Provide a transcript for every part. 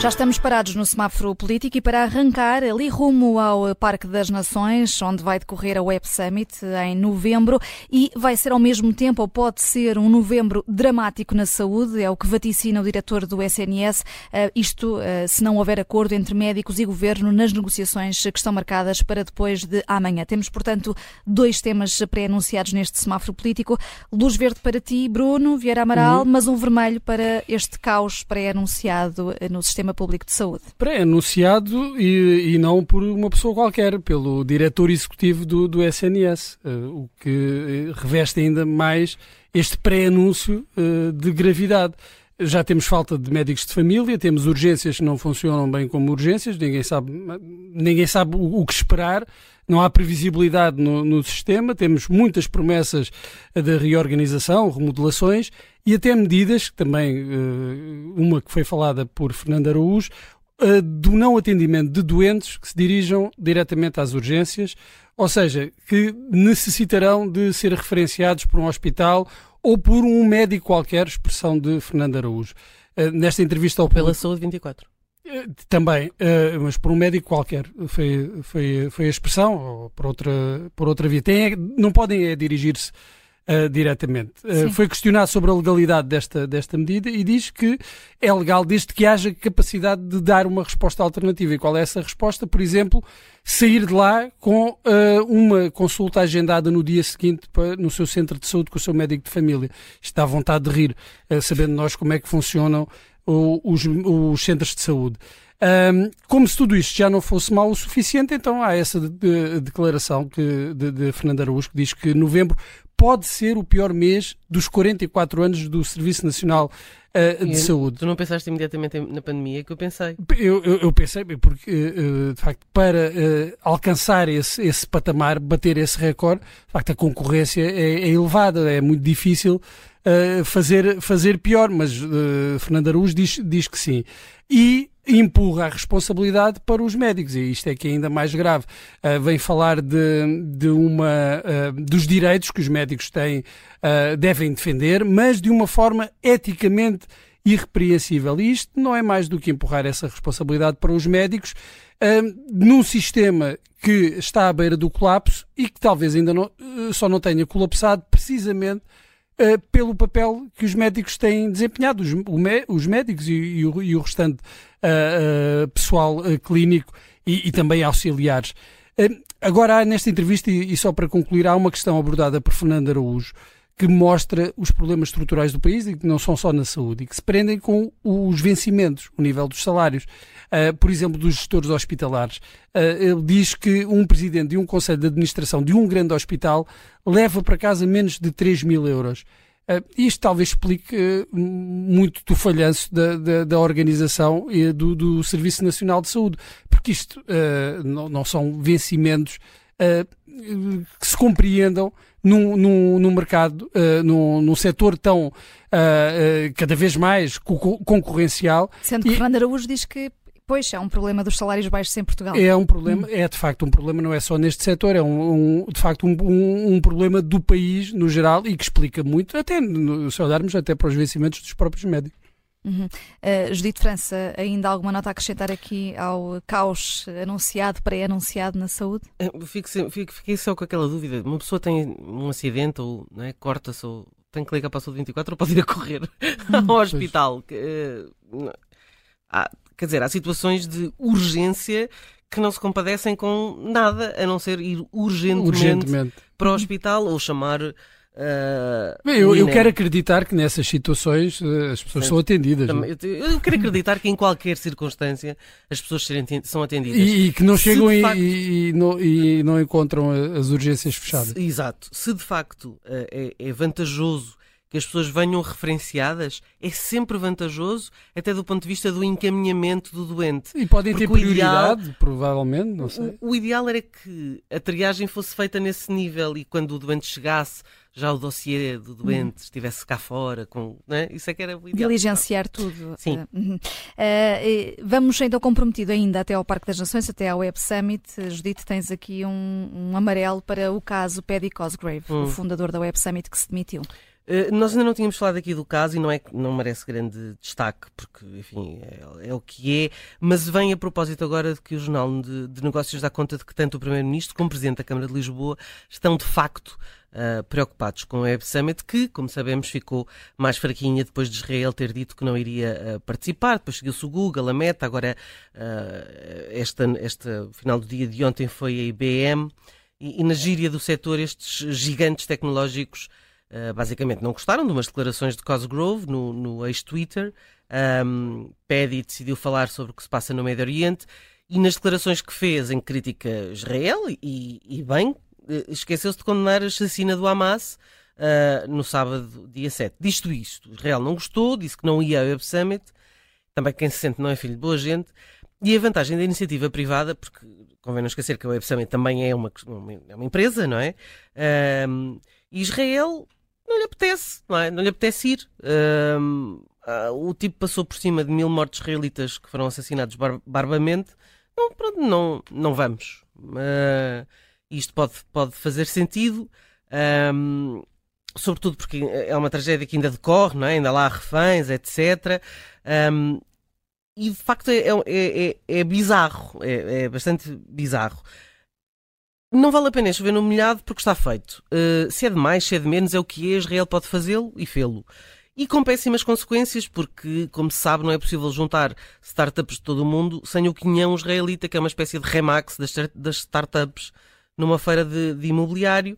Já estamos parados no semáforo político e para arrancar ali rumo ao Parque das Nações, onde vai decorrer a Web Summit em novembro e vai ser ao mesmo tempo, ou pode ser, um novembro dramático na saúde, é o que vaticina o diretor do SNS, eh, isto eh, se não houver acordo entre médicos e governo nas negociações que estão marcadas para depois de amanhã. Temos, portanto, dois temas pré-anunciados neste semáforo político. Luz verde para ti, Bruno Vieira Amaral, uhum. mas um vermelho para este caos pré-anunciado no sistema Sistema Público de Saúde. Pré-anunciado e, e, não por uma pessoa qualquer, pelo diretor executivo do, do SNS, eh, o que eh, reveste ainda mais este pré-anúncio uh, de gravidade. Já temos falta de médicos de família, temos urgências que não funcionam bem como urgências, ninguém sabe, ninguém sabe o, o que esperar, não há previsibilidade no, no, sistema, temos muitas promessas de reorganização, remodelações e até medidas, também eh, uma que foi falada por Fernando Araújo, eh, do não atendimento de doentes que se dirijam diretamente às urgências, ou seja, que necessitarão de ser referenciados por um hospital ou por um médico qualquer, expressão de Fernando Araújo. Nesta entrevista ao Pela Saúde 24. Uh, também, uh, mas por um médico qualquer, foi, foi, foi a expressão, ou por outra, por outra via. Tem, não podem é, dirigir-se uh, diretamente. Uh, foi questionado sobre a legalidade desta, desta medida e diz que é legal desde que haja capacidade de dar uma resposta alternativa. E qual é essa resposta? Por exemplo, sair de lá com uh, uma consulta agendada no dia seguinte para, no seu centro de saúde com o seu médico de família. Está à vontade de rir, sabendo nós como é que funcionam os, os centros de saúde. Um, como se tudo isto já não fosse mal o suficiente, então há essa de, de, declaração que, de, de Fernando Araújo que diz que novembro pode ser o pior mês dos 44 anos do Serviço Nacional uh, de Saúde. Tu não pensaste imediatamente na pandemia que eu pensei? Eu, eu, eu pensei, porque uh, de facto, para uh, alcançar esse, esse patamar, bater esse recorde, de facto a concorrência é, é elevada, é muito difícil fazer, fazer pior, mas Fernando Araújo diz, diz que sim. E empurra a responsabilidade para os médicos e isto é que é ainda mais grave. Uh, vem falar de, de uma, uh, dos direitos que os médicos têm, uh, devem defender, mas de uma forma eticamente irrepreensível. E isto não é mais do que empurrar essa responsabilidade para os médicos num sistema que está à beira do colapso e que talvez ainda não, só não tenha colapsado precisamente uh, pelo papel que os médicos têm desempenhado, os, os médicos e, e, o, e, o, restante uh, pessoal clínico e, e, também auxiliares. agora, nesta entrevista, e só para concluir, há uma questão abordada por Fernando Araújo que mostra os problemas estruturais do país e que não são só na saúde e que se prendem com os vencimentos, o nível dos salários, uh, por exemplo, dos gestores hospitalares. Uh, ele diz que um presidente de um conselho de administração de um grande hospital leva para casa menos de 3 mil euros. Uh, isto talvez explique muito do falhanço da, da, da organização e do, do, Serviço Nacional de Saúde, porque isto não, não, são vencimentos que se compreendam num, num, num mercado, uh, num, num setor tão uh, cada vez mais concorrencial. Sendo que e... Fernando Araújo diz que Pois, é um problema dos salários baixos em Portugal. É um problema, é de facto um problema, não é só neste setor, é um, um de facto um, um, um, problema do país no geral e que explica muito, até se olharmos até para os vencimentos dos próprios médicos. Uhum. Uh, Judite França, ainda alguma nota a acrescentar aqui ao caos anunciado, pré-anunciado na saúde? Uh, fico, fico, fiquei só com aquela dúvida. Uma pessoa tem um acidente ou é, corta-se ou tem que ligar para a saúde 24 ou pode ir a correr ao hospital. Uh, há, quer dizer, há situações de urgência que não se compadecem com nada a não ser ir urgentemente, urgentemente. para o hospital ou chamar Uh, eu, eu, quero acreditar que nessas situações uh, as pessoas Sim. são atendidas. Também, eu, eu, quero acreditar que em qualquer circunstância as pessoas são atendidas. E, e que não chegam e, facto... e, não, e, não, encontram as urgências fechadas. Se, exato. Se de facto uh, é, é vantajoso que as pessoas venham referenciadas é sempre vantajoso, até do ponto de vista do encaminhamento do doente. E podem ter prioridade, ideal, provavelmente, não sei. O, o, ideal era que a triagem fosse feita nesse nível e quando o doente chegasse, já o dossiê do doente hum. estivesse cá fora, com, né? isso é que era o ideal. Diligenciar tudo. Sim. Uh, uh, vamos então comprometido ainda até ao Parque das Nações, até ao Web Summit. Judite, tens aqui um, um amarelo para o caso Paddy Cosgrave, hum. o fundador da Web Summit que se demitiu. Uh, nós ainda não tínhamos falado aqui do caso e não é não merece grande destaque, porque, enfim, é, é, o que é, mas vem a propósito agora de que o Jornal de, de Negócios dá conta de que tanto o Primeiro-Ministro como o Presidente da Câmara de Lisboa estão, de facto, uh, preocupados com a Web Summit, que, como sabemos, ficou mais fraquinha depois de Israel ter dito que não iria uh, participar. Depois seguiu-se o Google, a Meta, agora, uh, esta, esta final do dia de ontem foi a IBM. E, e na gíria do setor, estes gigantes tecnológicos basicamente não gostaram de umas declarações de Cosgrove no, no ex-Twitter. Um, Paddy decidiu falar sobre o que se passa no Médio Oriente e nas declarações que fez em crítica a Israel, e, e bem, eh, esqueceu-se de condenar a chacina do Hamas uh, no sábado, dia 7. Disto isto, Israel não gostou, disse que não ia ao Web Summit, também quem se sente não é filho de boa gente, e a vantagem da iniciativa privada, porque convém não esquecer que a Web Summit também é uma, é uma empresa, não é? Uh, Israel não lhe apetece, não, é? não lhe apetece ir. Uh, o tipo passou por cima de mil mortos israelitas que foram assassinados bar barbamente. Não, pronto, não, não vamos. Uh, isto pode, pode fazer sentido, um, sobretudo porque é uma tragédia que ainda decorre, não é? ainda lá há reféns, etc. Um, e de facto é, é, é, é bizarro, é, é, bastante bizarro. Não vale a pena chover no molhado porque está feito. Uh, se é de mais, se é de menos, é o que é, Israel pode fazê-lo e fê-lo. E com péssimas consequências, porque, como se sabe, não é possível juntar startups de todo o mundo sem o quinhão israelita, que é uma espécie de remax das, das startups numa feira de, de imobiliário.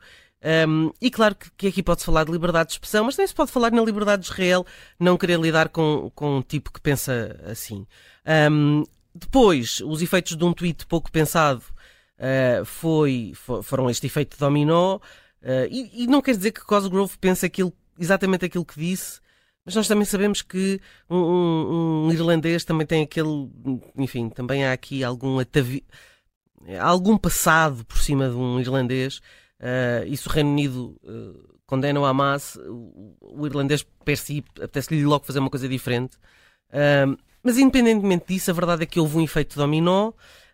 Um, e claro que, que, aqui pode-se falar de liberdade de expressão, mas também se pode falar na liberdade de Israel não querer lidar com, com um tipo que pensa assim. Um, depois, os efeitos de um tweet pouco pensado uh, foi, for, foram este efeito dominó, uh, e, e, não quer dizer que Cosgrove pense aquilo, exatamente aquilo que disse, mas nós também sabemos que um, um, um irlandês também tem aquele, enfim, também há aqui algum atavi algum passado por cima de um irlandês. Uh, isso o Reino Unido uh, condena o Hamas, o, o irlandês per si apetece-lhe logo fazer uma coisa diferente. Uh, mas independentemente disso, a verdade é que houve um efeito dominó.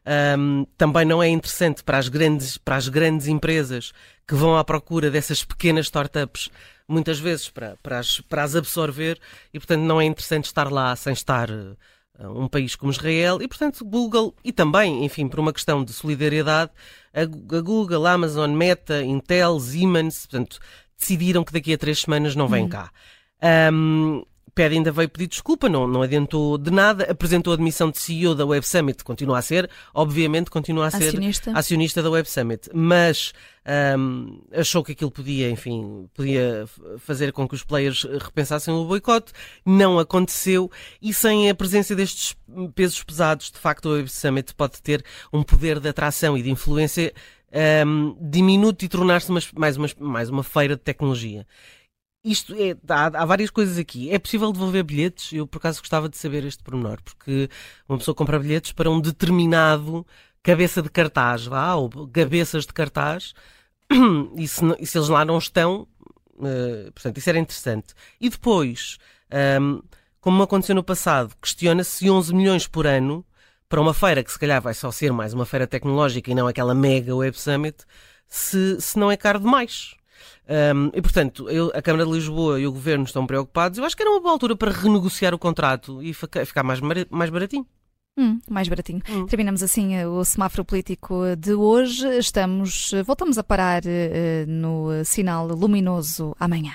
Um, também não é interessante para as, grandes, para as grandes empresas que vão à procura dessas pequenas startups, muitas vezes para, para, as, para as absorver, e portanto não é interessante estar lá sem estar um país como Israel, e portanto Google, e também, enfim, por uma questão de solidariedade, a, Google, a Amazon, Meta, Intel, Siemens, portanto, decidiram que daqui a três semanas não vêm hum. cá. Um, Pede ainda veio pedir desculpa, não, não adiantou de nada, apresentou a admissão de CEO da Web Summit, continua a ser, obviamente continua a ser acionista, acionista da Web Summit, mas um, achou que aquilo podia, enfim, podia fazer com que os players repensassem o boicote, não aconteceu e sem a presença destes pesos pesados, de facto a Web Summit pode ter um poder de atração e de influência um, diminuto e tornar-se mais uma, mais uma feira de tecnologia isto é, há, há, várias coisas aqui. É possível devolver bilhetes? Eu, por acaso, gostava de saber este pormenor, porque uma pessoa compra bilhetes para um determinado cabeça de cartaz, vá, ou cabeças de cartaz, e se, e se eles lá não estão, uh, portanto, isso era interessante. E depois, um, ehm, como aconteceu no passado, questiona-se se 11 milhões por ano para uma feira que se calhar vai só ser mais uma feira tecnológica e não aquela mega Web Summit, se, se não é caro demais. Um, e, portanto, eu, a Câmara de Lisboa e o Governo estão preocupados. Eu acho que era uma boa altura para renegociar o contrato e ficar mais, mais baratinho. Hum, mais baratinho. Hum. Terminamos assim eh, o semáforo político de hoje. Estamos, voltamos a parar uh, no sinal luminoso amanhã.